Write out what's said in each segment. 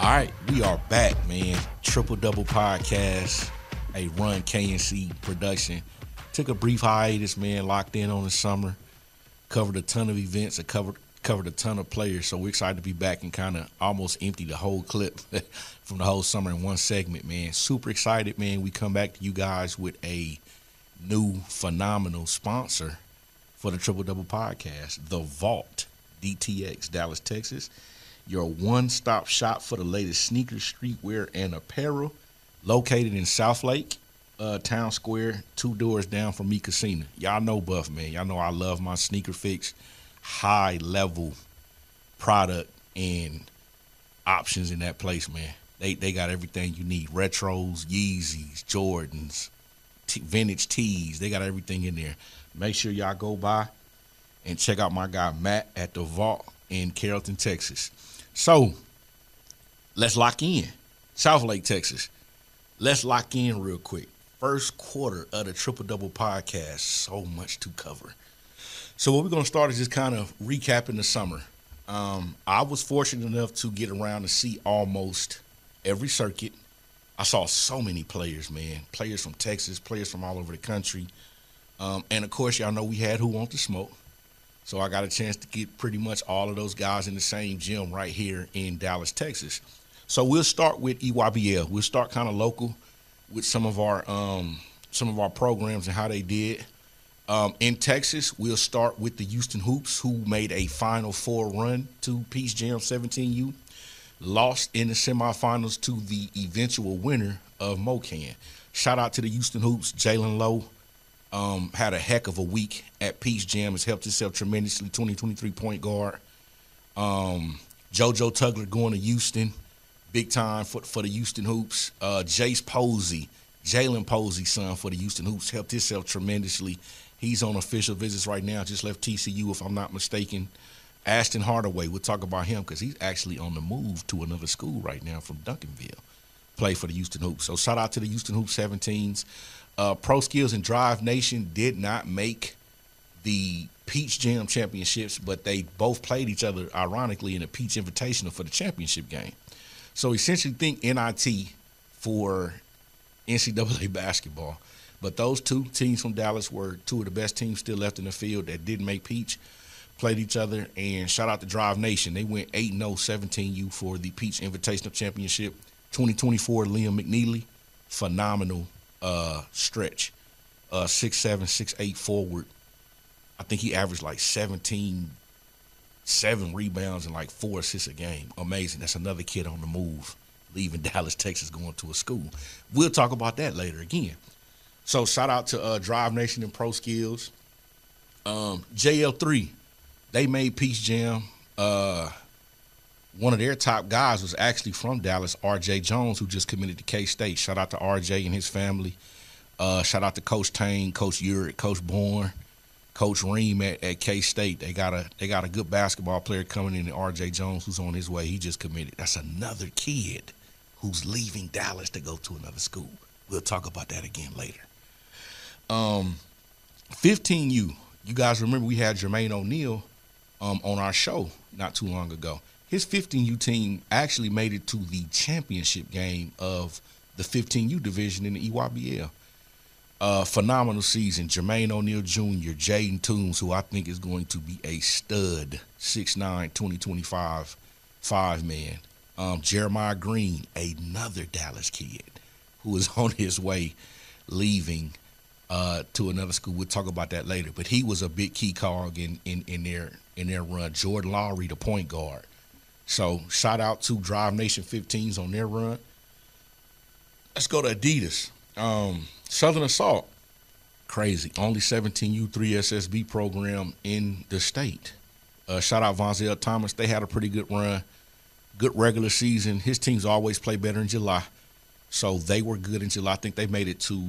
All right, we are back, man. Triple Double Podcast, a Run KNC production. Took a brief hiatus, man. Locked in on the summer. Covered a ton of events. I covered covered a ton of players. So we're excited to be back and kind of almost empty the whole clip from the whole summer in one segment, man. Super excited, man. We come back to you guys with a new phenomenal sponsor for the Triple Double Podcast, The Vault, DTX, Dallas, Texas your one stop shop for the latest sneakers, streetwear, and apparel. Located in Southlake, uh, Town Square, two doors down from Mi Cocina. Y'all know Buff, man. Y'all know I love my sneaker fix, high level product and options in that place, man. They they got everything you need: retros, Yeezys, Jordans, t- vintage tees. They got everything in there. Make sure y'all go by and check out my guy Matt at the Vault in Carrollton, Texas. So let's lock in. South Lake, Texas. Let's lock in real quick. First quarter of the Triple Double podcast. So much to cover. So what we're gonna start is just kind of recapping the summer. Um, I was fortunate enough to get around to see almost every circuit. I saw so many players, man. Players from Texas, players from all over the country. Um, and of course, y'all know we had Who Want to Smoke. So I got a chance to get pretty much all of those guys in the same gym right here in Dallas, Texas. So we'll start with EYBL. We'll start kind of local with some of our um, some of our programs and how they did. Um, in Texas, we'll start with the Houston Hoops, who made a Final Four run to Peach Jam 17U, lost in the semifinals to the eventual winner of MoKan. Shout out to the Houston Hoops, Jalen Lowe, um, had a heck of a week at Peach Jam. Has helped himself tremendously. 2023 point guard. Um, JoJo Tugler going to Houston, big time for for the Houston Hoops. Uh, Jace Posey, Jalen Posey, son for the Houston Hoops, helped himself tremendously. He's on official visits right now. Just left TCU, if I'm not mistaken. Ashton Hardaway, we'll talk about him because he's actually on the move to another school right now from Duncanville. Play for the Houston Hoops. So shout out to the Houston Hoops 17s. Uh, Pro Skills and Drive Nation did not make the Peach Jam championships, but they both played each other, ironically, in a Peach Invitational for the championship game. So essentially, think NIT for NCAA basketball. But those two teams from Dallas were two of the best teams still left in the field that didn't make Peach. Played each other, and shout out to Drive Nation. They went 8 0 17U for the Peach Invitational Championship 2024. Liam McNeely, phenomenal uh, stretch, uh, six seven, six eight forward. I think he averaged like 17, seven rebounds and like four assists a game. Amazing. That's another kid on the move, leaving Dallas, Texas, going to a school. We'll talk about that later again. So shout out to uh, Drive Nation and Pro Skills. Um, JL3, they made Peach Jam. Uh, one of their top guys was actually from Dallas, RJ Jones, who just committed to K State. Shout out to RJ and his family. Uh, shout out to Coach Tang, Coach Ulric, Coach Bourne, Coach Ream at, at K State. They got a they got a good basketball player coming in, RJ Jones, who's on his way. He just committed. That's another kid who's leaving Dallas to go to another school. We'll talk about that again later. Um, 15U. You guys remember we had Jermaine O'Neal um, on our show not too long ago his 15U team actually made it to the championship game of the 15U division in the EYBL. Uh, phenomenal season. Jermaine O'Neal Jr., Jaden Toombs, who I think is going to be a stud 6'9, 2025 five man. Um, Jeremiah Green, another Dallas kid who is on his way leaving uh, to another school. We'll talk about that later. But he was a big key cog in, in, in their in their run. Jordan Lowry, the point guard. So shout out to Drive Nation 15s on their run. Let's go to Adidas. Um, Southern Assault, crazy. Only 17U3 SSB program in the state. Uh, shout out Vonzel Thomas. They had a pretty good run, good regular season. His teams always play better in July. So they were good in July. I think they made it to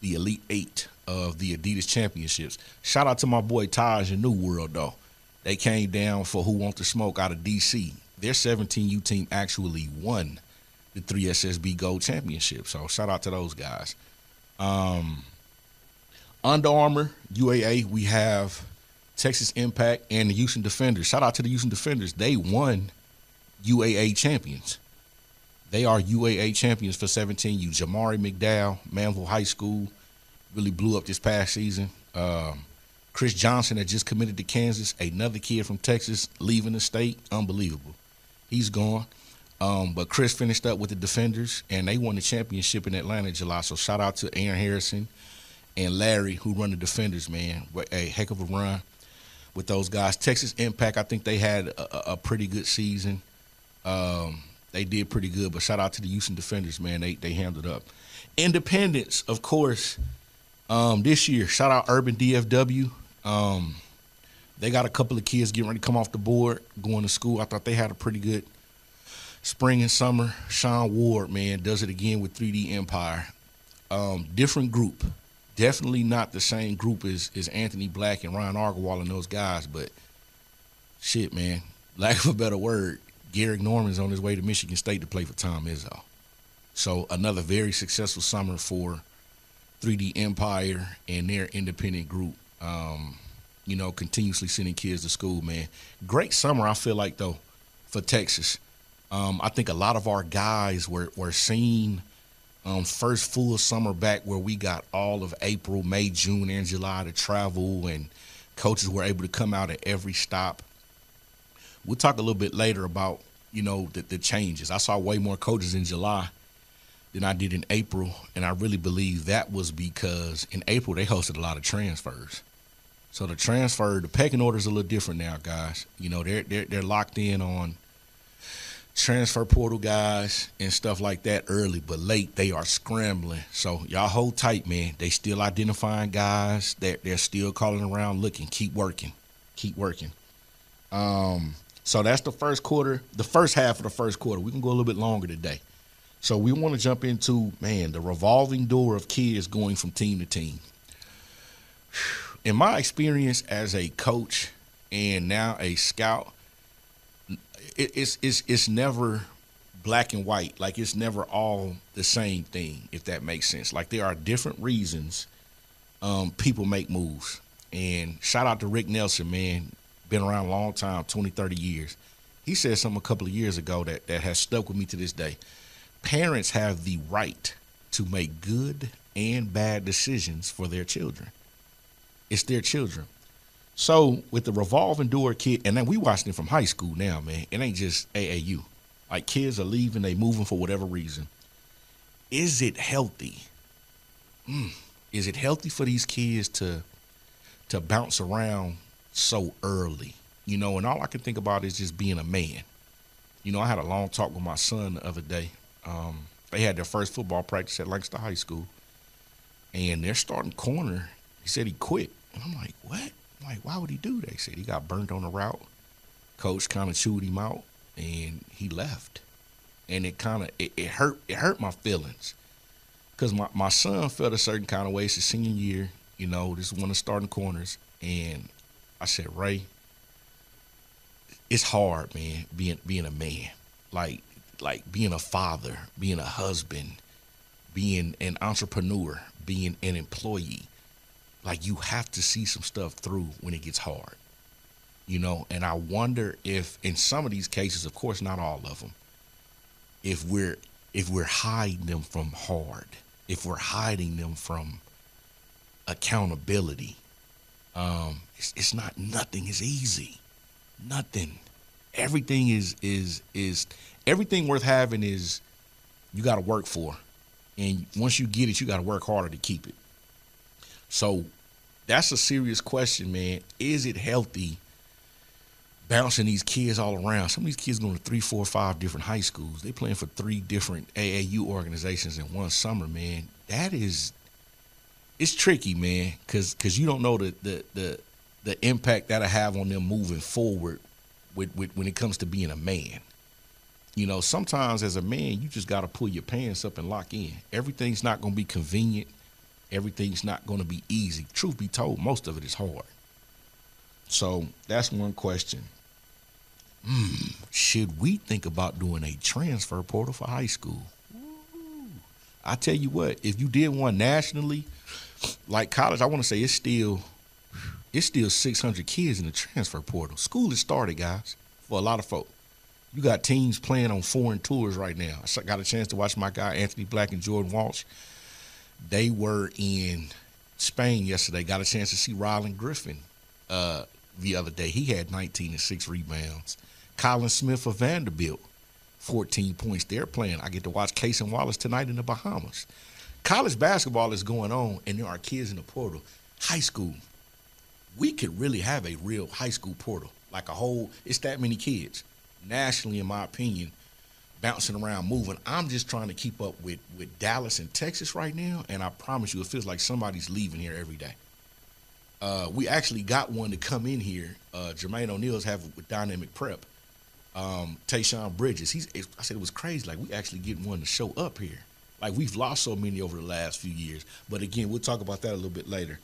the Elite Eight of the Adidas Championships. Shout out to my boy Taj in New World, though. They came down for Who Want to Smoke out of DC their 17U team actually won the 3SSB Gold Championship. So shout out to those guys. Um, Under Armour, UAA, we have Texas Impact and the Houston Defenders. Shout out to the Houston Defenders. They won UAA champions. They are UAA champions for 17U. Jamari McDowell, Manvel High School, really blew up this past season. Um, Chris Johnson that just committed to Kansas, another kid from Texas leaving the state, unbelievable. He's gone. Um, but Chris finished up with the Defenders, and they won the championship in Atlanta in July. So shout out to Aaron Harrison and Larry who run the Defenders, man. A heck of a run with those guys. Texas Impact, I think they had a, a pretty good season. Um, they did pretty good. But shout out to the Houston Defenders, man. They they handled up. Independence, of course. Um, this year, shout out Urban DFW. Um, they got a couple of kids getting ready to come off the board, going to school. I thought they had a pretty good spring and summer. Sean Ward, man, does it again with 3D Empire. Um, different group. Definitely not the same group as, as Anthony Black and Ryan Agarwal and those guys, but shit, man. Lack of a better word, Gehrig Normand's on his way to Michigan State to play for Tom Izzo. So another very successful summer for 3D Empire and their independent group. Um, you know, continuously sending kids to school, man. Great summer, I feel like though, for Texas. Um, I think a lot of our guys were were seen um, first full summer back where we got all of April, May, June, and July to travel, and coaches were able to come out at every stop We'll talk a little bit later about you know the, the changes. I saw way more coaches in July than I did in April, and I really believe that was because in April they hosted a lot of transfers. So the transfer, the pecking order is a little different now, guys. You know they're they're they're locked in on transfer portal guys and stuff like that early, but late they are scrambling. So y'all hold tight, man. They still identifying guys. They're they're still calling around, looking. Keep working, keep working. Um, so that's the first quarter, the first half of the first quarter. We can go a little bit longer today. So we want to jump into, man, the revolving door of kids going from team to team. In my experience as a coach and now a scout, it's it's it's never black and white. Like it's never all the same thing, if that makes sense. Like there are different reasons um, people make moves. And shout out to Rick Nelson, man been around a long time 20 30 years he said something a couple of years ago that, that has stuck with me to this day parents have the right to make good and bad decisions for their children it's their children. So with the revolving door kid and then we watching it from high school now man. It ain't just aau like kids are leaving they moving for whatever reason. Is it healthy? Mm, is it healthy for these kids to to bounce around so early, you know, and all I can think about is just being a man. You know, I had a long talk with my son the other day. Um, they had their first football practice at Lancaster High School, and their starting corner, he said he quit. And I'm like, what? I'm like, why would he do that? He said he got burnt on the route. Coach kind of chewed him out, and he left. And it kind of it, it hurt. It hurt my feelings because my, my son felt a certain kind of way. His senior year. You know, this is one of starting corners, and I said, Ray, it's hard, man, being being a man. Like like being a father, being a husband, being an entrepreneur, being an employee. Like you have to see some stuff through when it gets hard. You know, and I wonder if in some of these cases, of course not all of them, if we're if we're hiding them from hard, if we're hiding them from accountability, um, it's, it's not nothing is easy. Nothing. Everything is is is everything worth having is you got to work for, and once you get it, you got to work harder to keep it. So that's a serious question, man. Is it healthy bouncing these kids all around? Some of these kids going to three, four, five different high schools. They playing for three different AAU organizations in one summer, man. That is it's tricky, man, because cause you don't know the, the the the impact that'll have on them moving forward with, with when it comes to being a man. You know, sometimes as a man, you just got to pull your pants up and lock in. Everything's not going to be convenient. Everything's not going to be easy. Truth be told, most of it is hard. So that's one question. Hmm, should we think about doing a transfer portal for high school? Ooh. I tell you what, if you did one nationally, like college, I want to say it's still it's still 600 kids in the transfer portal. School has started, guys, for a lot of folk. You got teams playing on foreign tours right now. I got a chance to watch my guy Anthony Black and Jordan Walsh. They were in Spain yesterday. Got a chance to see Rylan Griffin uh, the other day. He had 19 and six rebounds. Colin Smith of Vanderbilt, 14 points. They're playing. I get to watch Cason Wallace tonight in the Bahamas. College basketball is going on, and there are kids in the portal. High school, we could really have a real high school portal, like a whole. It's that many kids nationally, in my opinion, bouncing around, moving. I'm just trying to keep up with with Dallas and Texas right now, and I promise you, it feels like somebody's leaving here every day. Uh, we actually got one to come in here. Uh, Jermaine O'Neal's having with Dynamic Prep. Um, Tayshawn Bridges. He's. I said it was crazy. Like we actually getting one to show up here. Like we've lost so many over the last few years. But again, we'll talk about that a little bit later.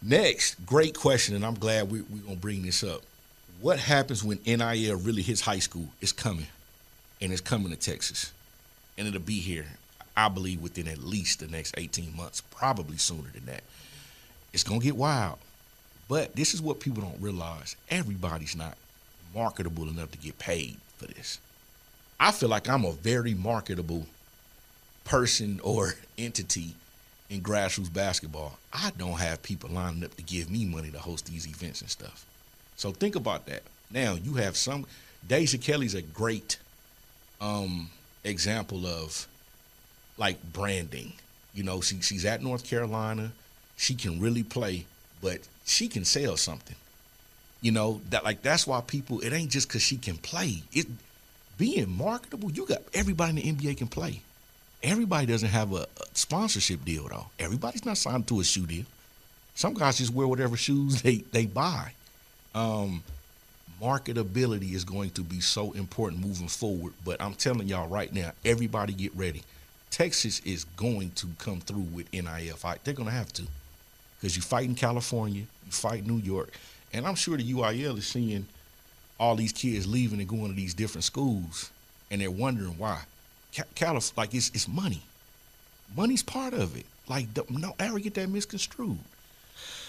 Next, great question, and I'm glad we, we're gonna bring this up. What happens when NIL really hits high school? It's coming, and it's coming to Texas, and it'll be here. I believe within at least the next 18 months, probably sooner than that. It's gonna get wild, but this is what people don't realize: everybody's not marketable enough to get paid for this. I feel like I'm a very marketable person or entity in grassroots basketball. I don't have people lining up to give me money to host these events and stuff. So think about that. Now you have some. Deja Kelly's a great um, example of like branding. You know, she, she's at North Carolina. She can really play, but she can sell something. You know that like that's why people. It ain't just because she can play. It being marketable. You got everybody in the NBA can play. Everybody doesn't have a, a sponsorship deal though. Everybody's not signed to a shoe deal. Some guys just wear whatever shoes they they buy. Um, marketability is going to be so important moving forward. But I'm telling y'all right now, everybody get ready. Texas is going to come through with NIL fight. They're going to have to because you fight in California, you fight New York, and I'm sure the UIL is seeing all these kids leaving and going to these different schools, and they're wondering why. Calif- like it's it's money. Money's part of it. Like don't ever get that misconstrued.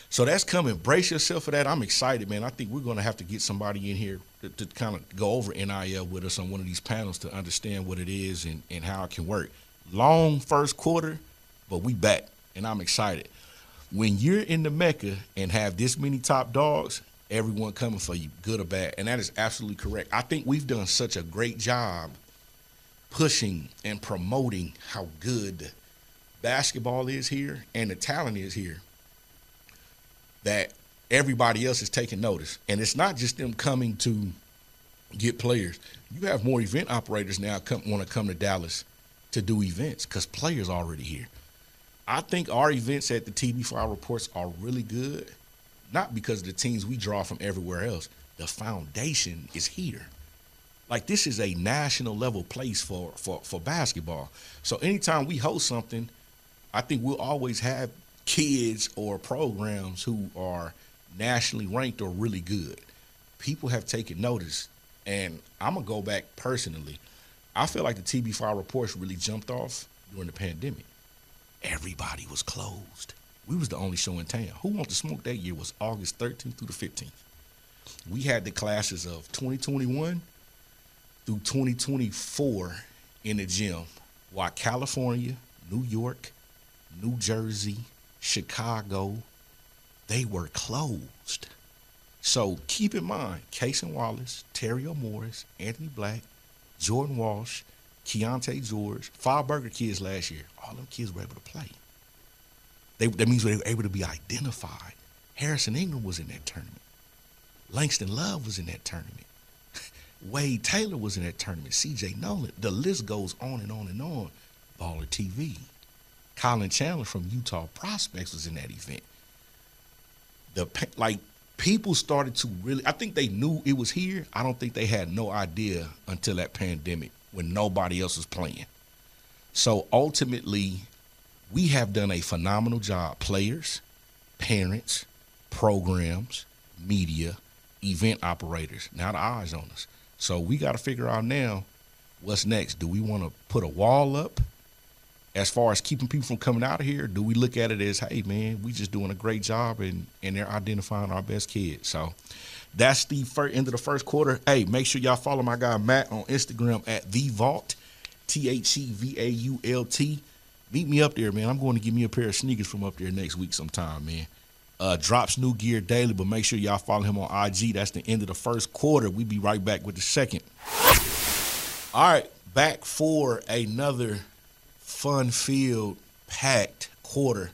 So that's coming. Brace yourself for that. I'm excited, man. I think we're going to have to get somebody in here to, to kind of go over NIL with us on one of these panels to understand what it is and, and how it can work. Long first quarter, but we back, and I'm excited. When you're in the Mecca and have this many top dogs, everyone coming for you, good or bad. And that is absolutely correct. I think we've done such a great job pushing and promoting how good basketball is here and the talent is here that everybody else is taking notice. And it's not just them coming to get players. You have more event operators now come, want to come to Dallas to do events because players are already here. I think our events at the TB5 reports are really good, not because of the teams we draw from everywhere else. The foundation is here. Like this is a national level place for for for basketball. So anytime we host something, I think we'll always have kids or programs who are nationally ranked or really good. People have taken notice, and I'm gonna go back personally. I feel like the TB5 reports really jumped off during the pandemic. Everybody was closed. We was the only show in town. Who Want to Smoke that year was August 13th through the 15th. We had the classes of 2021 through 2024 in the gym, while California, New York, New Jersey, Chicago, they were closed. So keep in mind, Cason Wallace, Terry Morris, Anthony Black, Jordan Walsh, Keyonte George, five Burger kids last year. All them kids were able to play. They, that means they were able to be identified. Harrison Ingram was in that tournament. Langston Love was in that tournament. Wade Taylor was in that tournament. C.J. Noland. The list goes on and on and on. Baller TV. Colin Chandler from Utah Prospects was in that event. The like people started to really. I think they knew it was here. I don't think they had no idea until that pandemic when nobody else was playing. So ultimately, we have done a phenomenal job. Players, parents, programs, media, event operators. Now the eyes on us. So we got to figure out now what's next. Do we want to put a wall up as far as keeping people from coming out of here? Do we look at it as, hey man, we just doing a great job and and they're identifying our best kids? So That's the end of the first quarter. Hey, make sure y'all follow my guy Matt on Instagram at the Vault, T H E V A U L T. Meet me up there, man. I'm going to give me a pair of sneakers from up there next week sometime, man. Uh, drops new gear daily, but make sure y'all follow him on IG. That's the end of the first quarter. We be right back with the second. All right, back for another fun-filled, packed quarter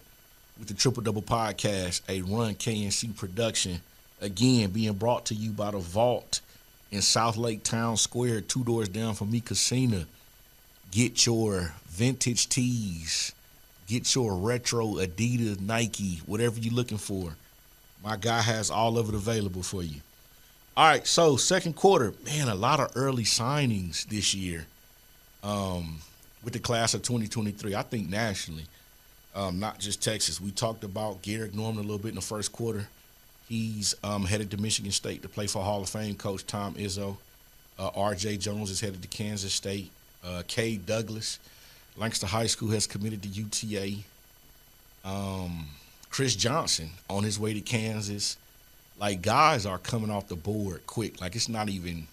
with the Triple Double Podcast, a Run KNC production. Again, being brought to you by the Vault in South Lake Town Square, two doors down from me, Casino. Get your vintage tees, get your retro Adidas, Nike, whatever you're looking for. My guy has all of it available for you. All right, so second quarter, man, a lot of early signings this year um, with the class of 2023. I think nationally, um, not just Texas. We talked about Gehrig Normand a little bit in the first quarter. He's um, headed to Michigan State to play for Hall of Fame coach Tom Izzo. Uh, R.J. Jones is headed to Kansas State. Uh, Cade Douglas, Lancaster High School, has committed to UTA. Um, Chris Johnson on his way to Kansas like guys are coming off the board quick. Like it's not even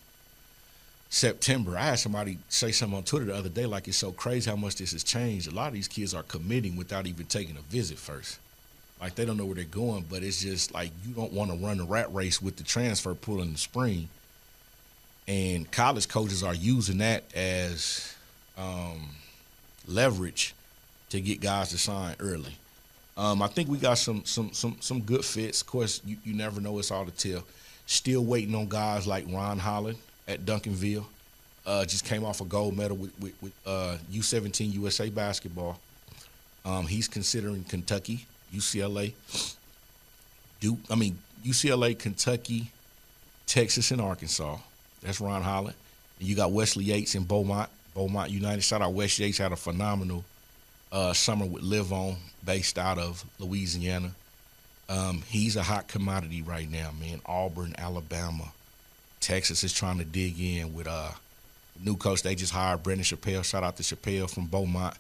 September. I had somebody say something on Twitter the other day, like it's so crazy how much this has changed. A lot of these kids are committing without even taking a visit first. Like they don't know where they're going, but it's just like you don't want to run the rat race with the transfer pool in the spring. And college coaches are using that as um, leverage to get guys to sign early. Um, I think we got some some some some good fits. Of course, you, you never know; it's all to tell. Still waiting on guys like Ron Holland at Duncanville. Uh, just came off a gold medal with, with, with uh, U17 USA basketball. Um, he's considering Kentucky, UCLA, Duke. I mean UCLA, Kentucky, Texas, and Arkansas. That's Ron Holland. And you got Wesley Yates in Beaumont, Beaumont United. Shout out Wes Yates had a phenomenal uh, summer with Live On, based out of Louisiana. Um, he's a hot commodity right now, man. Auburn, Alabama, Texas is trying to dig in with uh new coach they just hired Brandon Chappell. Shout out to Chappell from Beaumont.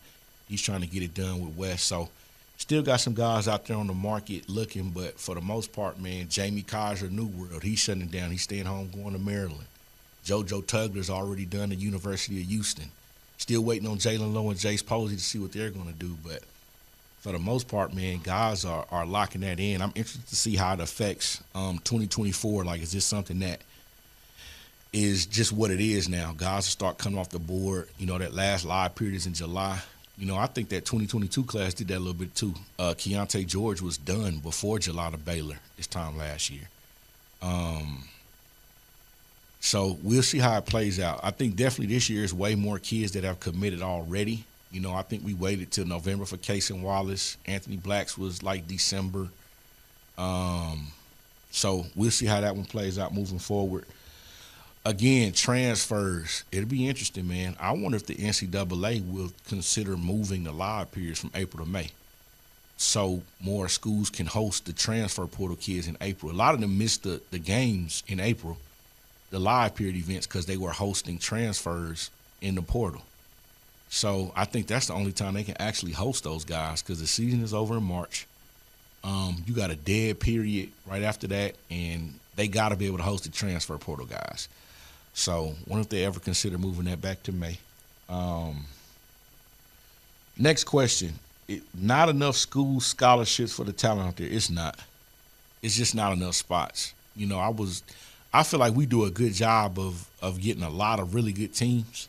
He's trying to get it done with Wes. So still got some guys out there on the market looking, but for the most part, man, Jamie Kaiser, New World, he's shutting down. He's staying home, going to Maryland. JoJo Tugler's already done the University of Houston. Still waiting on Jalen Lowe and Jace Posey to see what they're going to do. But for the most part, man, guys are, are locking that in. I'm interested to see how it affects um, 2024. Like, is this something that is just what it is now? Guys will start coming off the board. You know, that last live period is in July. You know, I think that 2022 class did that a little bit too. Uh, Keyonte George was done before July to Baylor this time last year. Um, so we'll see how it plays out. I think definitely this year is way more kids that have committed already. You know, I think we waited till November for Cason Wallace. Anthony Blacks was like December. Um, so we'll see how that one plays out moving forward. Again, transfers. It'll be interesting, man. I wonder if the NCAA will consider moving the live periods from April to May. So more schools can host the transfer portal kids in April. A lot of them missed the, the games in April the live period events because they were hosting transfers in the portal. So I think that's the only time they can actually host those guys because the season is over in March. Um, you got a dead period right after that, and they got to be able to host the transfer portal guys. So wonder if they ever consider moving that back to May. Um, next question: it, Not enough school scholarships for the talent out there. It's not. It's just not enough spots. You know, I was I feel like we do a good job of of getting a lot of really good teams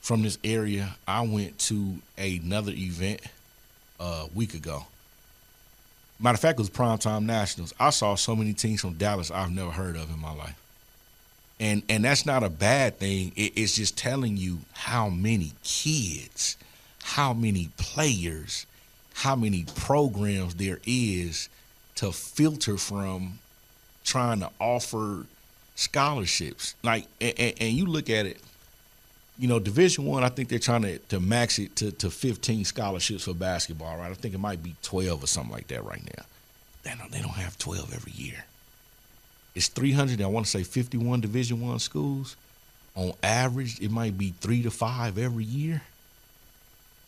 from this area. I went to another event a week ago. Matter of fact, it was Primetime Nationals. I saw so many teams from Dallas I've never heard of in my life. And and that's not a bad thing. It, it's just telling you how many kids, how many players, how many programs there is to filter from trying to offer scholarships. Like, and, and you look at it, you know, Division One. I, I think they're trying to, to max it to, to 15 scholarships for basketball. Right? I think it might be 12 or something like that right now. They don't, they don't have 12 every year. It's 300. I want to say 51 Division One schools. On average, it might be three to five every year.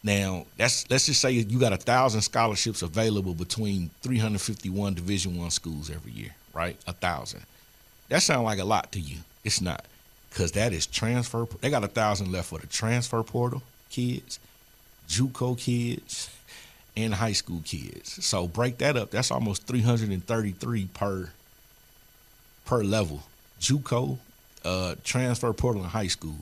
Now, that's let's just say you got a thousand scholarships available between 351 Division One schools every year right? A thousand. That sounds like a lot to you. It's not, because that is transfer. They got a thousand left for the transfer portal kids, JUCO kids, and high school kids. So break that up. That's almost 333 per per level. JUCO, uh, transfer portal, and high school.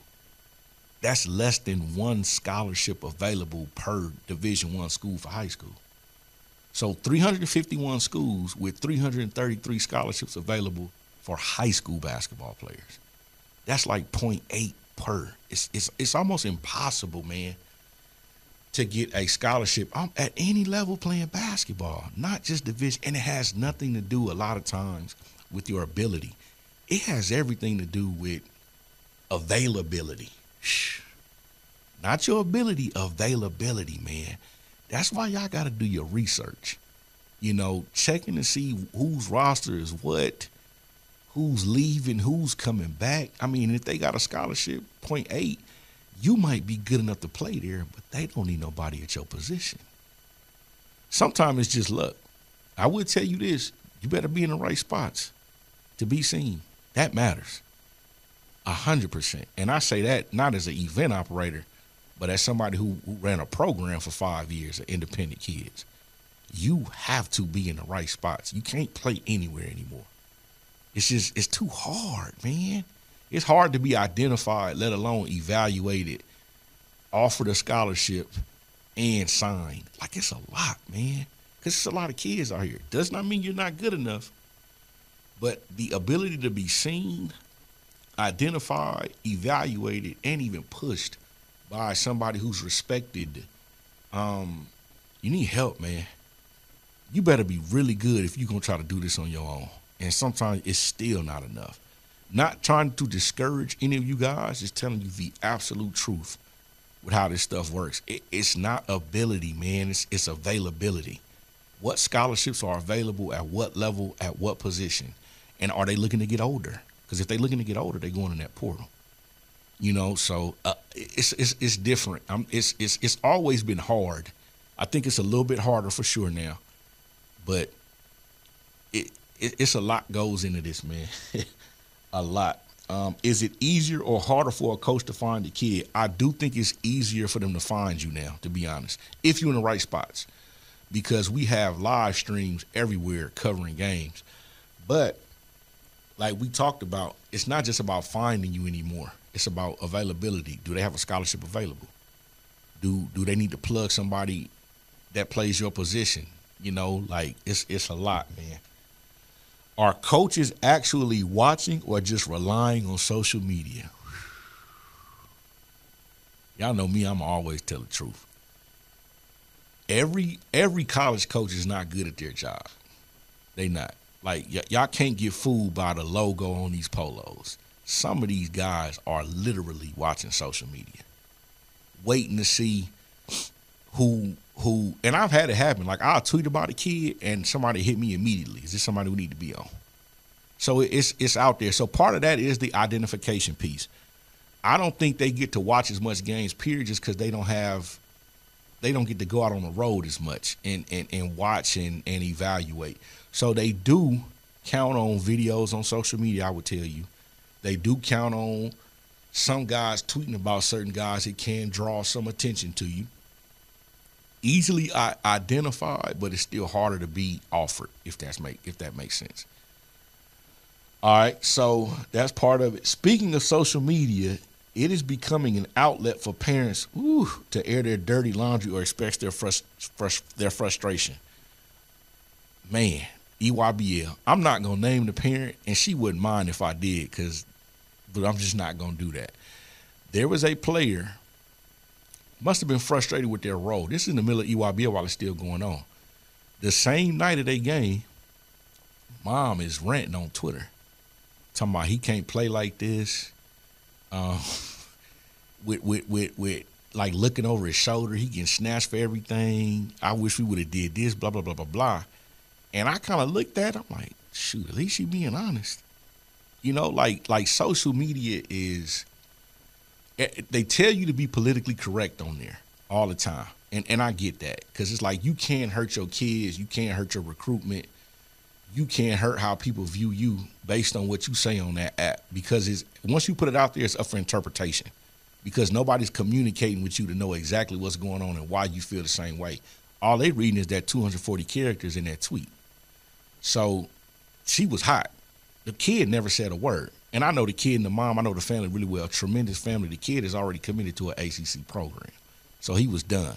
That's less than one scholarship available per Division One school for high school. So 351 schools with 333 scholarships available for high school basketball players. That's like 0.8 per. It's it's it's almost impossible, man, to get a scholarship I'm at any level playing basketball, not just division. And it has nothing to do a lot of times with your ability. It has everything to do with availability. Shh. Not your ability, availability, man. That's why y'all got to do your research. You know, checking to see whose roster is what, who's leaving, who's coming back. I mean, if they got a scholarship, point eight, you might be good enough to play there, but they don't need nobody at your position. Sometimes it's just luck. I would tell you this you better be in the right spots to be seen. That matters. A hundred percent. And I say that not as an event operator, but as somebody who, ran a program for five years of independent kids. You have to be in the right spots. You can't play anywhere anymore. It's just it's too hard, man. It's hard to be identified, let alone evaluated, offered a scholarship, and signed. Like it's a lot, man. Because it's a lot of kids out here. Does not mean you're not good enough. But the ability to be seen, identified, evaluated, and even pushed by somebody who's respected, um, you need help, man. You better be really good if you're gonna try to do this on your own. And sometimes it's still not enough. Not trying to discourage any of you guys, just telling you the absolute truth with how this stuff works. It, it's not ability, man. It's it's availability. What scholarships are available at what level, at what position, and are they looking to get older? Because if they're looking to get older, they're going in that portal. You know, so uh, it's it's it's different. I'm, it's it's it's always been hard. I think it's a little bit harder for sure now, but it, it it's a lot goes into this, man. a lot. Um, is it easier or harder for a coach to find a kid? I do think it's easier for them to find you now, to be honest, if you're in the right spots, because we have live streams everywhere covering games. But like we talked about, it's not just about finding you anymore. It's about availability. Do they have a scholarship available? Do do they need to plug somebody that plays your position? You know, like it's it's a lot, man. Are coaches actually watching or just relying on social media? Y'all know me, I'm always tell the truth. Every every college coach is not good at their job. They not. Like y- y'all can't get fooled by the logo on these polos. Some of these guys are literally watching social media, waiting to see who who. And I've had it happen. Like I'll tweet about a kid, and somebody hit me immediately. Is this somebody we need to be on? So it's it's out there. So part of that is the identification piece. I don't think they get to watch as much games, period, just because they don't have they don't get to go out on the road as much and and, and watch and, and evaluate. So they do count on videos on social media, I would tell you. They do count on some guys tweeting about certain guys it can draw some attention to you. Easily identified, but it's still harder to be offered if that's make if that makes sense. All right, so that's part of it. Speaking of social media, it is becoming an outlet for parents ooh, to air their dirty laundry or express their frust- frust- their frustration. Man, EYBL. I'm not gonna name the parent, and she wouldn't mind if I did, cause, but I'm just not gonna do that. There was a player, must have been frustrated with their role. This is in the middle of EYBL while it's still going on. The same night of their game, mom is ranting on Twitter, talking about he can't play like this. Um, with with with with like looking over his shoulder, he getting snatched for everything. I wish we would have did this, blah blah blah blah blah. And I kind of looked at, it, I'm like, shoot, at least she being honest. You know, like like social media is. Eh, they tell you to be politically correct on there all the time, and and I get that because it's like you can't hurt your kids, you can't hurt your recruitment, you can't hurt how people view you based on what you say on that app because it's once you put it out there, it's up for interpretation. Because nobody's communicating with you to know exactly what's going on and why you feel the same way. All they reading is that 240 characters in that tweet. So she was hot. The kid never said a word. And I know the kid and the mom, I know the family really well. Tremendous family. The kid is already committed to an ACC program. So he was done.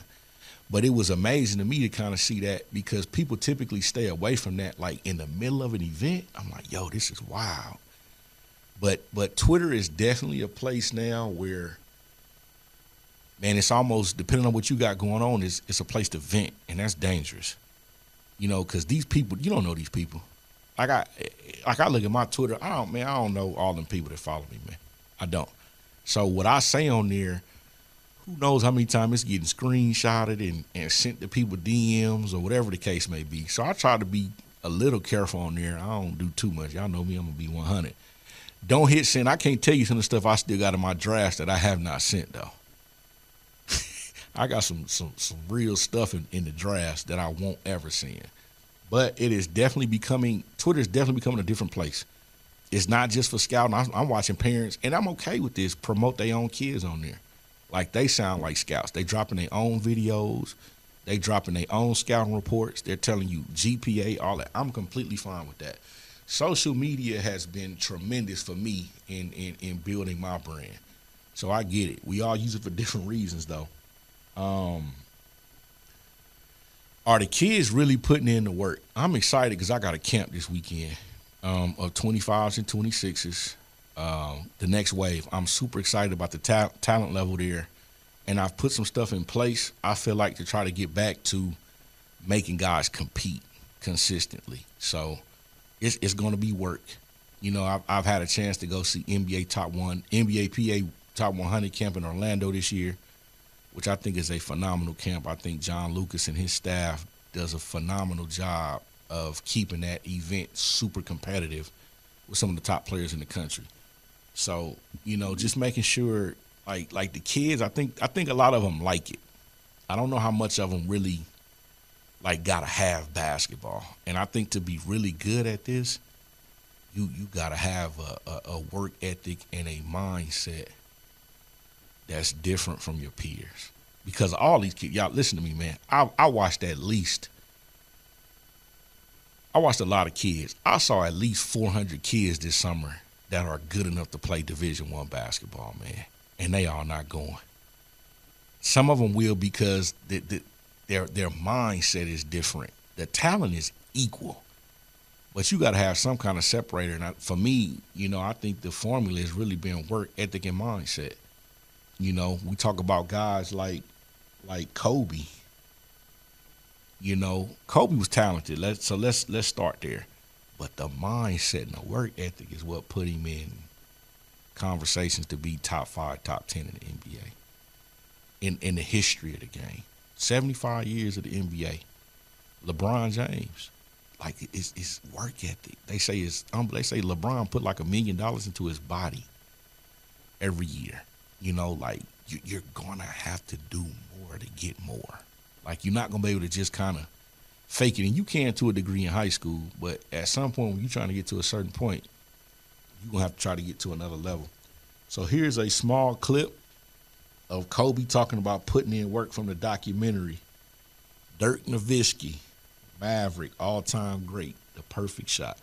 But it was amazing to me to kind of see that because people typically stay away from that like in the middle of an event. I'm like, yo, this is wild. But but Twitter is definitely a place now where man, it's almost depending on what you got going on, it's it's a place to vent, and that's dangerous. You know, because these people, you don't know these people. Like I like I look at my Twitter, I don't man, I don't know all them people that follow me, man. I don't. So what I say on there who knows how many times it's getting screenshotted and, and sent to people DMs or whatever the case may be. So I try to be a little careful on there. I don't do too much. Y'all know me, I'm gonna be 100. Don't hit send. I can't tell you some of the stuff I still got in my drafts that I have not sent though. I got some some some real stuff in, in the drafts that I won't ever send. But it is definitely becoming Twitter is definitely becoming a different place. It's not just for scouting. I'm, I'm watching parents, and I'm okay with this. Promote their own kids on there. Like they sound like scouts. They dropping their own videos. They dropping their own scouting reports. They're telling you GPA, all that. I'm completely fine with that. Social media has been tremendous for me in in, in building my brand. So I get it. We all use it for different reasons though. Um, are the kids really putting in the work? I'm excited because I got a camp this weekend um, of 25s and 26s um, the next wave. I'm super excited about the ta- talent level there, and I've put some stuff in place. I feel like to try to get back to making guys compete consistently. So it's it's going to be work. You know, I've, I've had a chance to go see NBA top one, NBA PA top 100 camp in Orlando this year, which I think is a phenomenal camp. I think John Lucas and his staff does a phenomenal job of keeping that event super competitive with some of the top players in the country. So you know, just making sure like like the kids, I think I think a lot of them like it. I don't know how much of them really like gotta have basketball, and I think to be really good at this, you you gotta have a, a, a work ethic and a mindset that's different from your peers. Because all these kids, y'all listen to me, man. I I watched at least. I watched a lot of kids. I saw at least 400 kids this summer that are good enough to play Division One basketball, man, and they are not going. Some of them will because the, the, their their mindset is different. The talent is equal, but you got to have some kind of separator. And I, for me, you know, I think the formula is really being work ethic and mindset. You know, we talk about guys like like Kobe. You know, Kobe was talented. Let's so let's let's start there. But the mindset and the work ethic is what put him in conversations to be top five, top ten in the NBA. In in the history of the game. 75 years of the NBA. LeBron James. Like it's, it's work ethic. They say it's um, they say LeBron put like a million dollars into his body every year. You know, like you, you're gonna have to do more to get more. Like you're not gonna be able to just kind of fake it. And you can to a degree in high school, but at some point when you're trying to get to a certain point, you're gonna have to try to get to another level. So here's a small clip of Kobe talking about putting in work from the documentary. Dirk Nowitzki, Maverick, all-time great, the perfect shot.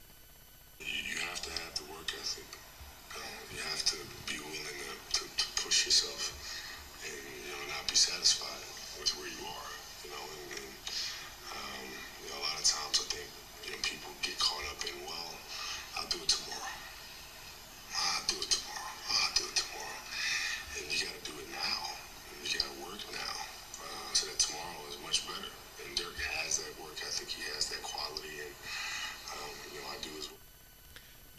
You have to have the work ethic. Um, you have to be willing to, to, to push yourself and you know not be satisfied with where you are. You know, and, and um, you know, a lot of times I think you know people get caught up in well, I'll do it tomorrow. I'll do it tomorrow. I'll do it tomorrow. And you got to do it now. And you got to work now uh, so that tomorrow is much better. And Dirk has that work ethic. He has that quality, and um, you know I do as well.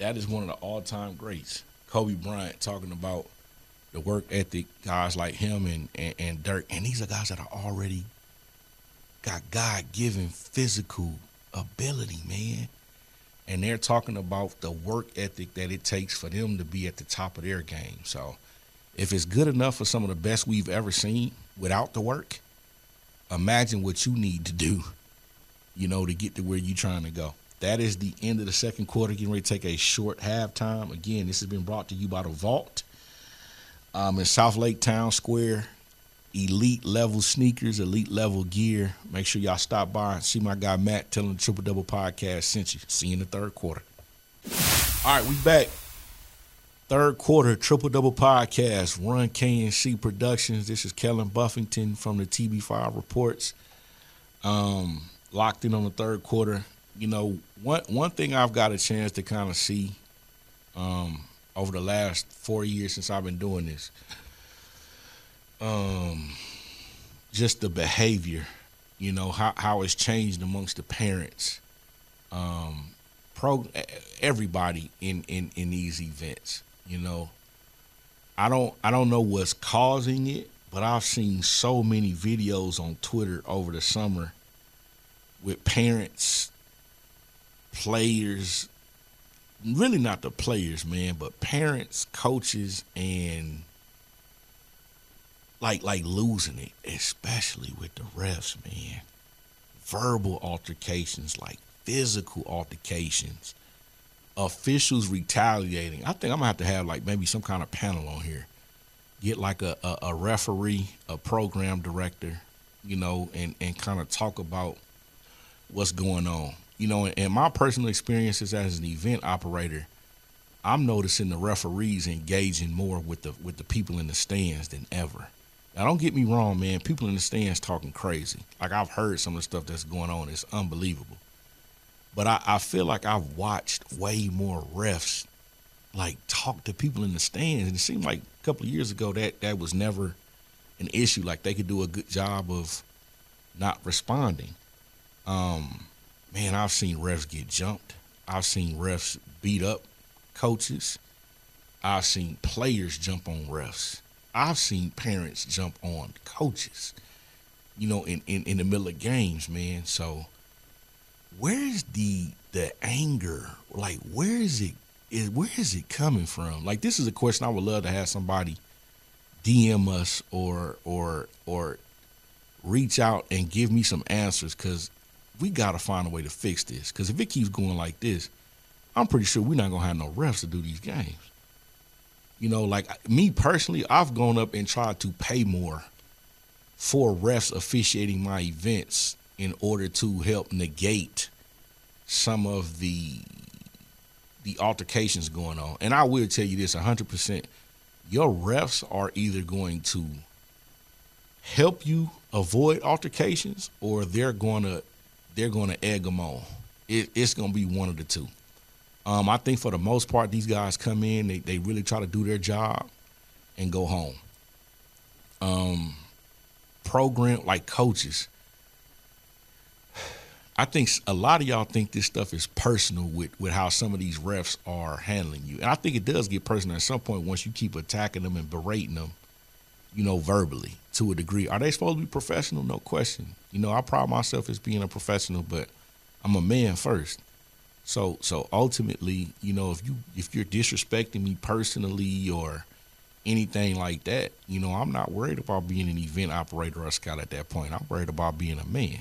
That is one of the all-time greats. Kobe Bryant talking about the work ethic, guys like him and, and, and Dirk. And these are guys that are already got God given physical ability, man. And they're talking about the work ethic that it takes for them to be at the top of their game. So if it's good enough for some of the best we've ever seen without the work, imagine what you need to do, you know, to get to where you're trying to go. That is the end of the second quarter. Getting ready to take a short halftime. Again, this has been brought to you by the Vault um, in South Lake Town Square. Elite level sneakers, elite level gear. Make sure y'all stop by and see my guy Matt telling the Triple Double podcast sent you. See you in the third quarter. All right, we back. Third quarter Triple Double podcast, Run KNC Productions. This is Kellen Buffington from the TB5 Reports. Um, locked in on the third quarter. You know, one one thing I've got a chance to kind of see um, over the last four years since I've been doing this, um, just the behavior, you know, how how it's changed amongst the parents, um, pro everybody in in in these events. You know, I don't I don't know what's causing it, but I've seen so many videos on Twitter over the summer with parents, players, really not the players, man, but parents, coaches, and like like losing it, especially with the refs, man. Verbal altercations, like physical altercations, officials retaliating. I think I'm gonna have to have like maybe some kind of panel on here. Get like a, a, a referee, a program director, you know, and, and kind of talk about what's going on. You know, in my personal experiences as an event operator, I'm noticing the referees engaging more with the with the people in the stands than ever. Now, don't get me wrong, man. People in the stands talking crazy. Like I've heard some of the stuff that's going on. It's unbelievable. But I, I feel like I've watched way more refs like talk to people in the stands, and it seemed like a couple of years ago that that was never an issue. Like they could do a good job of not responding. Um, man, I've seen refs get jumped. I've seen refs beat up coaches. I've seen players jump on refs. I've seen parents jump on coaches, you know, in, in, in the middle of games, man. So where's the the anger? Like where is it is where is it coming from? Like this is a question I would love to have somebody DM us or or or reach out and give me some answers because we got to find a way to fix this. Because if it keeps going like this, I'm pretty sure we're not gonna have no refs to do these games. You know, like me personally, I've gone up and tried to pay more for refs officiating my events in order to help negate some of the the altercations going on. And I will tell you this 100%. Your refs are either going to help you avoid altercations or they're going to they're going to egg them on. It, it's going to be one of the two. Um, I think for the most part, these guys come in, they, they really try to do their job and go home. Um, program like coaches. I think a lot of y'all think this stuff is personal with, with how some of these refs are handling you. And I think it does get personal at some point once you keep attacking them and berating them, you know, verbally to a degree. Are they supposed to be professional? No question. You know, I pride myself as being a professional, but I'm a man first. So so ultimately, you know, if you if you're disrespecting me personally or anything like that, you know, I'm not worried about being an event operator or scout at that point. I'm worried about being a man.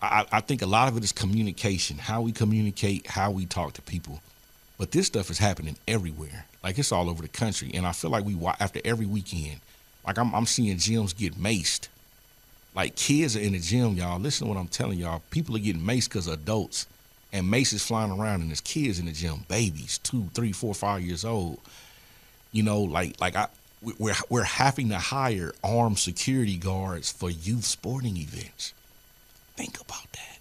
I, I think a lot of it is communication, how we communicate, how we talk to people. But this stuff is happening everywhere. Like it's all over the country. And I feel like we after every weekend, like I'm I'm seeing gyms get maced. Like kids are in the gym, y'all. Listen to what I'm telling y'all. People are getting maced because adults and Mace is flying around and there's kids in the gym, babies, two, three, four, five years old. You know, like like I we're we're having to hire armed security guards for youth sporting events. Think about that.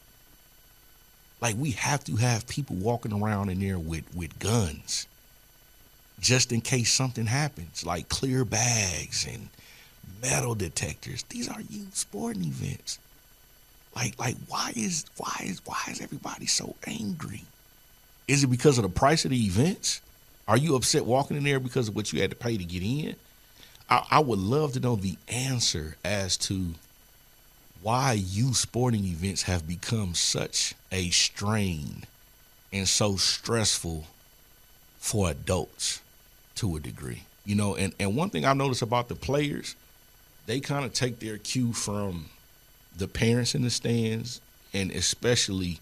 Like we have to have people walking around in there with with guns, just in case something happens, like clear bags and metal detectors. These are youth sporting events. Like, like, why is why is why is everybody so angry? Is it because of the price of the events? Are you upset walking in there because of what you had to pay to get in? I, I would love to know the answer as to why youth sporting events have become such a strain and so stressful for adults to a degree. You know, and, and one thing I've noticed about the players, they kind of take their cue from the parents in the stands, and especially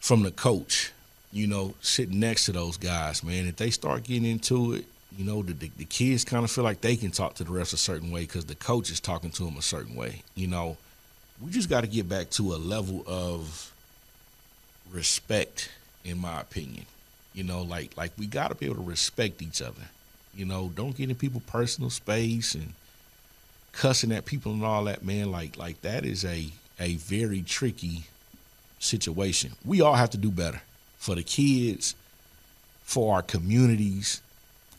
from the coach, you know, sitting next to those guys, man. If they start getting into it, you know, the, the, the kids kind of feel like they can talk to the refs a certain way because the coach is talking to them a certain way. You know, we just got to get back to a level of respect, in my opinion. You know, like like we got to be able to respect each other. You know, don't get in people's personal space and cussing at people and all that, man. Like like that is a a very tricky situation. We all have to do better for the kids, for our communities,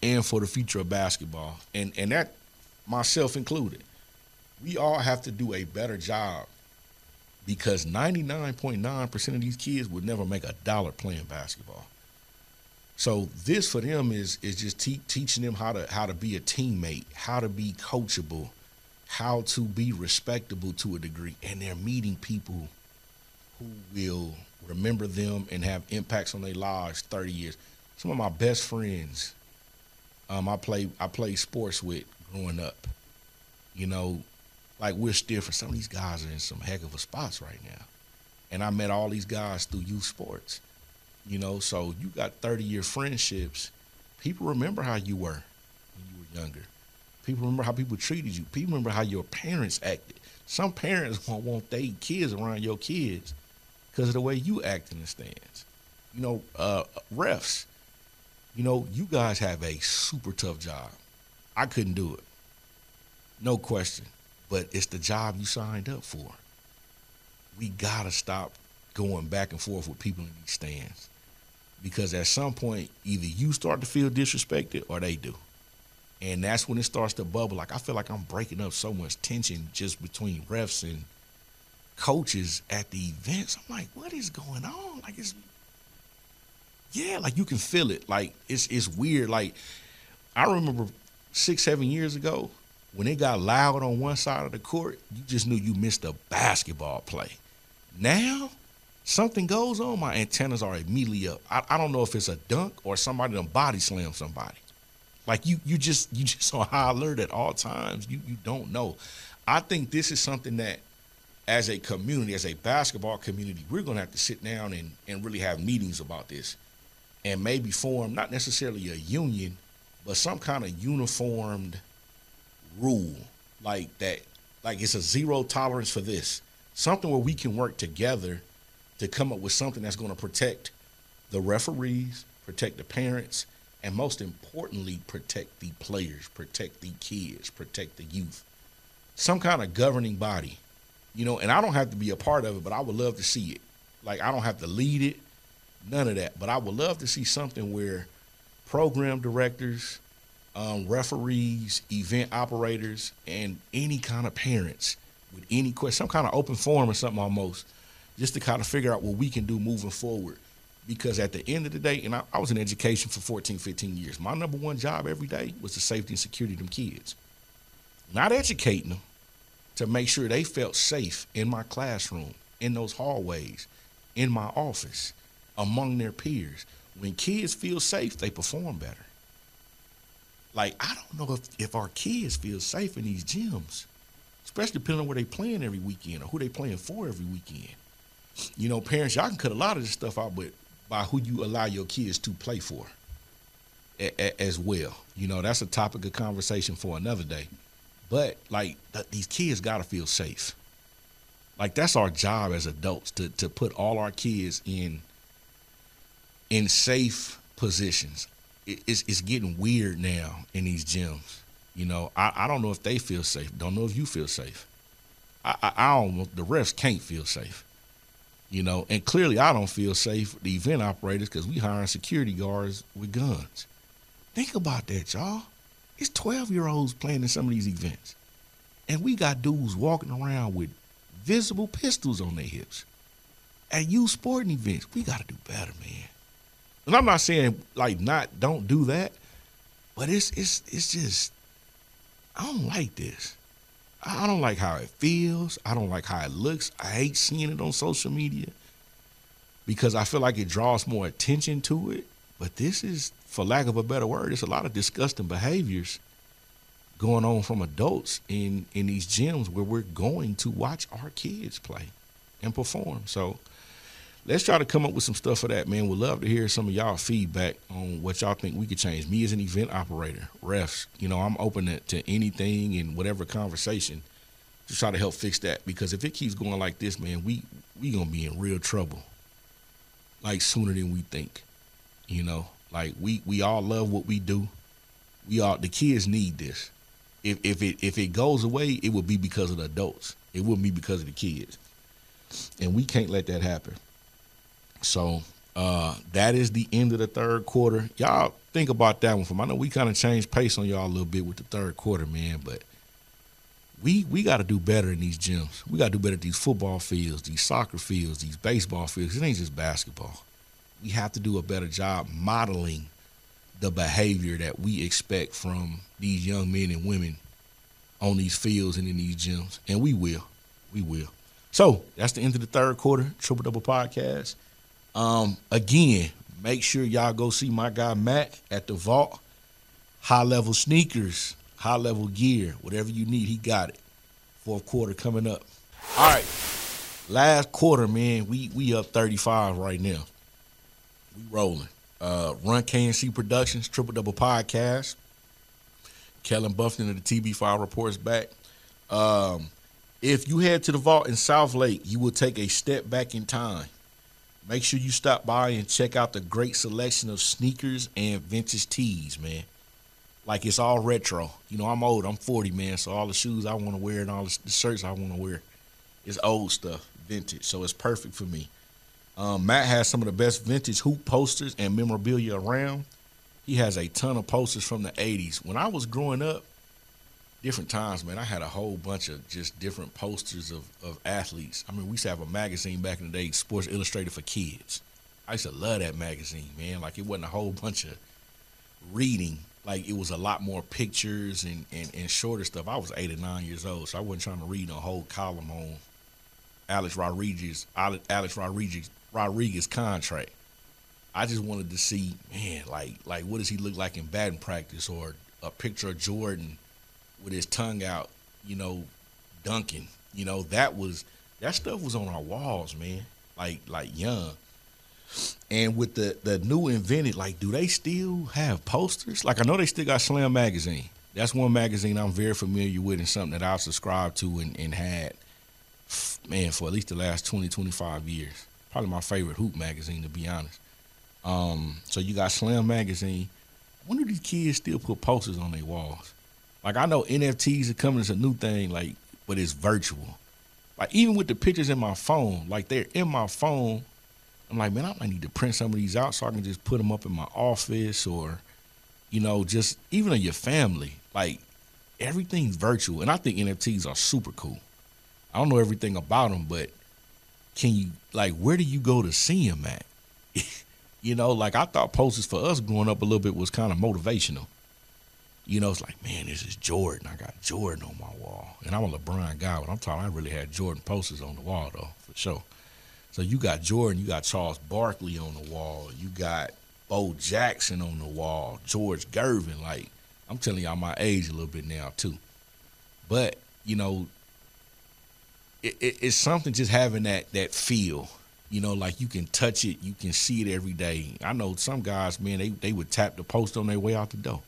and for the future of basketball. And and that myself included. We all have to do a better job because 99.9% of these kids would never make a dollar playing basketball. So this for them is is just te- teaching them how to how to be a teammate, how to be coachable, how to be respectable to a degree, and they're meeting people who will remember them and have impacts on their lives 30 years. Some of my best friends, um, I play I played sports with growing up. You know, like we're still for some of these guys are in some heck of a spots right now. And I met all these guys through youth sports. You know, so you got 30 year friendships. People remember how you were when you were younger. People remember how people treated you. People remember how your parents acted. Some parents won't want their kids around your kids because of the way you act in the stands. You know, uh, refs, you know, you guys have a super tough job. I couldn't do it. No question. But it's the job you signed up for. We got to stop going back and forth with people in these stands because at some point, either you start to feel disrespected or they do. And that's when it starts to bubble. Like I feel like I'm breaking up so much tension just between refs and coaches at the events. I'm like, what is going on? Like it's yeah, like you can feel it. Like it's it's weird. Like I remember six, seven years ago, when it got loud on one side of the court, you just knew you missed a basketball play. Now, something goes on, my antennas are immediately up. I, I don't know if it's a dunk or somebody done body slam somebody. Like you, you just you just on high alert at all times. You you don't know. I think this is something that, as a community, as a basketball community, we're gonna have to sit down and and really have meetings about this, and maybe form not necessarily a union, but some kind of uniformed rule like that. Like it's a zero tolerance for this. Something where we can work together to come up with something that's going to protect the referees, protect the parents, and most importantly, protect the players, protect the kids, protect the youth. Some kind of governing body, you know, and I don't have to be a part of it, but I would love to see it. Like, I don't have to lead it, none of that, but I would love to see something where program directors, um, referees, event operators, and any kind of parents with any question, some kind of open forum or something almost, just to kind of figure out what we can do moving forward because at the end of the day, and I, I, was in education for 14, 15 years, my number one job every day was the safety and security of them kids. Not educating them to make sure they felt safe in my classroom, in those hallways, in my office, among their peers. When kids feel safe, they perform better. Like, I don't know if, if our kids feel safe in these gyms, especially depending on where they playing every weekend or who they playing for every weekend. You know, parents, y'all can cut a lot of this stuff out, but by who you allow your kids to play for a, a, as well. You know, that's a topic of conversation for another day. But like th- these kids got to feel safe. Like that's our job as adults to to put all our kids in in safe positions. It, it's it's getting weird now in these gyms. You know, I, I don't know if they feel safe. Don't know if you feel safe. I I, I don't. The refs can't feel safe you know, and clearly I don't feel safe with the event operators because we hiring security guards with guns. Think about that, y'all. It's 12 year olds playing in some of these events. And we got dudes walking around with visible pistols on their hips. At youth sporting events, we got to do better, man. And I'm not saying like not don't do that, but it's it's it's just I don't like this. I don't like how it feels. I don't like how it looks. I hate seeing it on social media because I feel like it draws more attention to it. But this is, for lack of a better word, it's a lot of disgusting behaviors going on from adults in in these gyms where we're going to watch our kids play and perform. So let's try to come up with some stuff for that, man. We'd love to hear some of y'all feedback on what y'all think we could change. Me as an event operator, refs, you know, I'm open to, to anything and whatever conversation to try to help fix that. Because if it keeps going like this, man, we we gonna be in real trouble. Like sooner than we think. You know, like we we all love what we do. We all the kids need this. If if it if it goes away, it would be because of the adults. It wouldn't be because of the kids. And we can't let that happen. So uh, that is the end of the third quarter. Y'all think about that one from. I know we kind of changed pace on y'all a little bit with the third quarter, man, but we we got to do better in these gyms. We got to do better at these football fields, these soccer fields, these baseball fields. It ain't just basketball. We have to do a better job modeling the behavior that we expect from these young men and women on these fields and in these gyms, and we will, we will. So that's the end of the third quarter triple double podcast. Um, again, make sure y'all go see my guy Matt at the Vault. High level sneakers, high level gear, whatever you need, he got it. Fourth quarter coming up. All right, last quarter, man. We we up thirty five right now. We rolling. Uh, Run KNC Productions, Triple Double Podcast. Kellen Buffington of the TB File reports back. Um, if you head to the vault in South Lake, you will take a step back in time. Make sure you stop by and check out the great selection of sneakers and vintage tees, man. Like it's all retro. You know, I'm old. I'm 40, man. So all the shoes I want to wear and all the shirts I want to wear is old stuff, vintage. So it's perfect for me. Um, Matt has some of the best vintage hoop posters and memorabilia around. He has a ton of posters from the 80s. When I was growing up, different times, man, I had a whole bunch of just different posters of, of athletes. I mean, we used to have a magazine back in the day, Sports Illustrated for Kids. I used to love that magazine, man. Like it wasn't a whole bunch of reading. Like it was a lot more pictures and, and, and shorter stuff. I was eight or nine years old, so I wasn't trying to read a whole column on Alex Rodriguez, Alex Rodriguez, Rodriguez contract. I just wanted to see, man, like like what does he look like in batting practice, or a picture of Jordan with his tongue out, you know, dunking. You know, that was that stuff was on our walls, man. Like like young. And with the the new invented, like, do they still have posters? Like I know they still got Slam magazine. That's one magazine I'm very familiar with and something that I've subscribed to and, and had man for at least the last 20, 25 years. Probably my favorite hoop magazine to be honest. Um, so you got Slam magazine. When do these kids still put posters on their walls? Like I know NFTs are coming as a new thing, like, but it's virtual. Like even with the pictures in my phone, like they're in my phone. I'm like, man, I might need to print some of these out so I can just put them up in my office or, you know, just even in your family. Like everything's virtual, and I think NFTs are super cool. I don't know everything about them, but can you like where do you go to see them at? You know, like I thought posters for us growing up a little bit was kind of motivational. You know, it's like, man, this is Jordan. I got Jordan on my wall. And I'm a LeBron guy, but I'm talking, I really had Jordan posters on the wall, though, for sure. So you got Jordan, you got Charles Barkley on the wall, you got Bo Jackson on the wall, George Gervin. Like, I'm telling y'all my age a little bit now, too. But, you know, it, it, it's something just having that that feel you know, like you can touch it, you can see it every day. I know some guys, man, they, they would tap the post on their way out the door.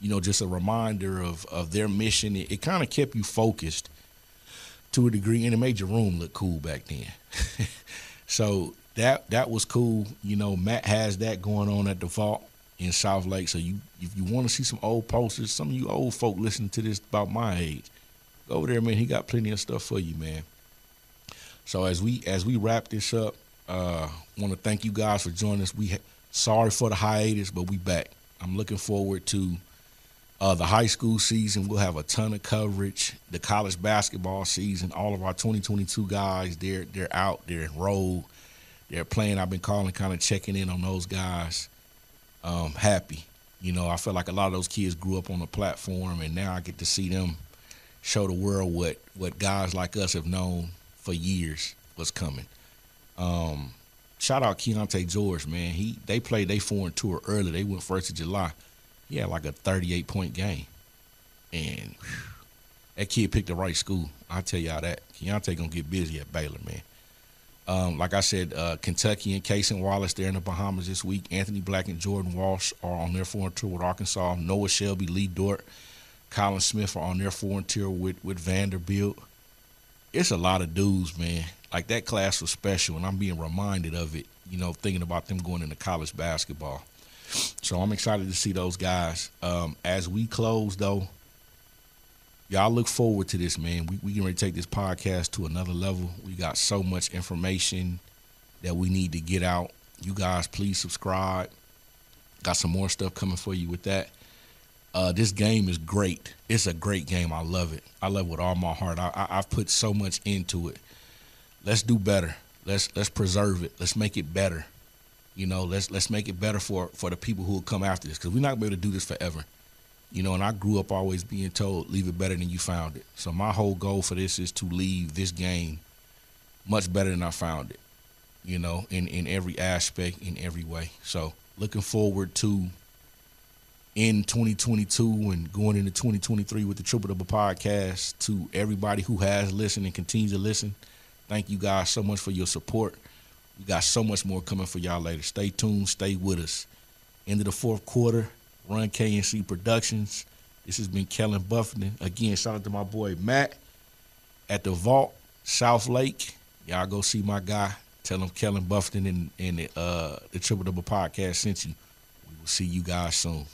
You know, just a reminder of, of their mission. It, it kind of kept you focused to a degree, and it made your room look cool back then. so that that was cool. You know, Matt has that going on at the vault in South Lake. So you if you want to see some old posters, some of you old folk listening to this about my age, go over there, man. He got plenty of stuff for you, man. So as we as we wrap this up, uh, want to thank you guys for joining us. We ha- sorry for the hiatus, but we back. I'm looking forward to uh, the high school season. We'll have a ton of coverage. The college basketball season. All of our 2022 guys, they're they're out. They're enrolled. They're playing. I've been calling, kind of checking in on those guys. Um, happy. You know, I feel like a lot of those kids grew up on the platform, and now I get to see them show the world what what guys like us have known for years was coming. Um, shout out Keyonte George, man. He they played they foreign tour early. They went first of July. He had like a 38 point game, and whew, that kid picked the right school. I tell y'all that Keyonte gonna get busy at Baylor, man. Um, like I said, uh, Kentucky and Cason Wallace, they're in the Bahamas this week. Anthony Black and Jordan Walsh are on their foreign tour with Arkansas. Noah Shelby, Lee Dort, Colin Smith are on their foreign tour with, with Vanderbilt. It's a lot of dudes, man. Like that class was special, and I'm being reminded of it, you know, thinking about them going into college basketball. So I'm excited to see those guys. Um, as we close, though, y'all look forward to this, man. We we can to take this podcast to another level. We got so much information that we need to get out. You guys, please subscribe. Got some more stuff coming for you with that. Uh, this game is great. It's a great game. I love it. I love it with all my heart. I, I, I've put so much into it. Let's do better. Let's let's preserve it. Let's make it better. You know, let's let's make it better for for the people who will come after this because we're not gonna be able to do this forever. You know, and I grew up always being told, leave it better than you found it. So my whole goal for this is to leave this game much better than I found it. You know, in in every aspect, in every way. So looking forward to in 2022 and going into 2023 with the Triple Double Podcast to everybody who has listened and continues to listen. Thank you guys so much for your support. We got so much more coming for y'all later. Stay tuned, stay with us. End of the fourth quarter, Run KNC Productions. This has been Kellen Buffington. Again, shout out to my boy Matt at the Vault, South Lake. Y'all go see my guy. Tell him Kellen Buffington and, and the, uh, the Triple Double Podcast sent you. We will see you guys soon.